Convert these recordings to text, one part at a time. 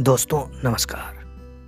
दोस्तों, नमस्कार।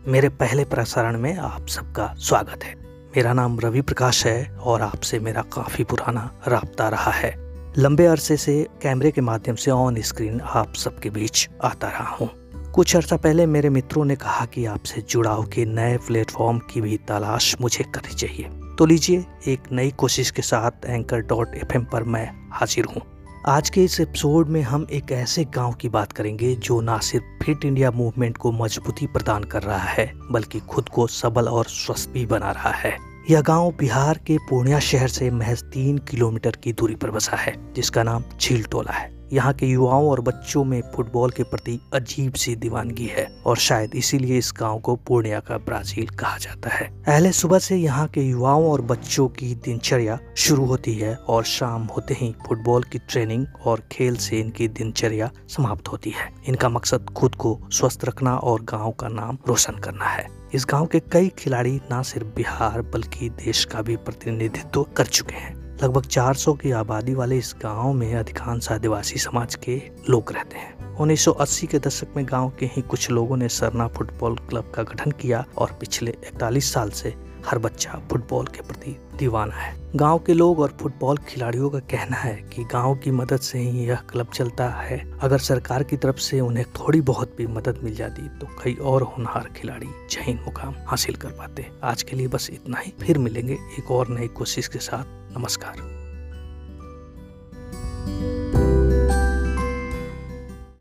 मेरे पहले प्रसारण में आप सबका स्वागत है। मेरा नाम रवि प्रकाश है और आपसे मेरा काफ़ी पुराना रहा रहा है। लंबे अरसे से कैमरे के माध्यम से ऑन स्क्रीन आप सबके बीच आता रहा हूँ। कुछ अर्सा पहले मेरे मित्रों ने कहा कि आपसे जुड़ाव के नए प्लेटफॉर्म की भी तलाश मुझे करनी चाहिए। तो लीजिए, एक नई कोशिश के साथ एंकर डॉट एफ़ पर मैं हाजिर हूँ। आज के इस एपिसोड में हम एक ऐसे गाँव की बात करेंगे जो ना सिर्फ़ फिट इंडिया मूवमेंट को मजबूती प्रदान कर रहा है, बल्कि खुद को सबल और स्वस्थ भी बना रहा है। यह गाँव बिहार के पूर्णिया शहर से महज तीन किलोमीटर की दूरी पर बसा है, जिसका नाम झील टोला है। यहाँ के युवाओं और बच्चों में फुटबॉल के प्रति अजीब सी दीवानगी है और शायद इसीलिए इस गाँव को पूर्णिया का ब्राज़ील कहा जाता है। पहले सुबह से यहाँ के युवाओं और बच्चों की दिनचर्या शुरू होती है और शाम होते ही फुटबॉल की ट्रेनिंग और खेल से इनकी दिनचर्या समाप्त होती है। इनका मकसद खुद को स्वस्थ रखना और गाँव का नाम रोशन करना है। इस गाँव के कई खिलाड़ी न सिर्फ़ बिहार बल्कि देश का भी प्रतिनिधित्व कर चुके हैं। लगभग 400 की आबादी वाले इस गाँव में अधिकांश आदिवासी समाज के लोग रहते हैं। 1980 के दशक में गाँव के ही कुछ लोगों ने सरना फुटबॉल क्लब का गठन किया और पिछले 41 साल से हर बच्चा फुटबॉल के प्रति दीवाना है। गाँव के लोग और फुटबॉल खिलाड़ियों का कहना है कि गाँव की मदद से ही यह क्लब चलता है। अगर सरकार की तरफ़ से उन्हें थोड़ी बहुत भी मदद मिल जाती तो कई और होनहार खिलाड़ी जहीन मुकाम हासिल कर पाते। आज के लिए बस इतना ही, फिर मिलेंगे एक और नई कोशिश के साथ। नमस्कार।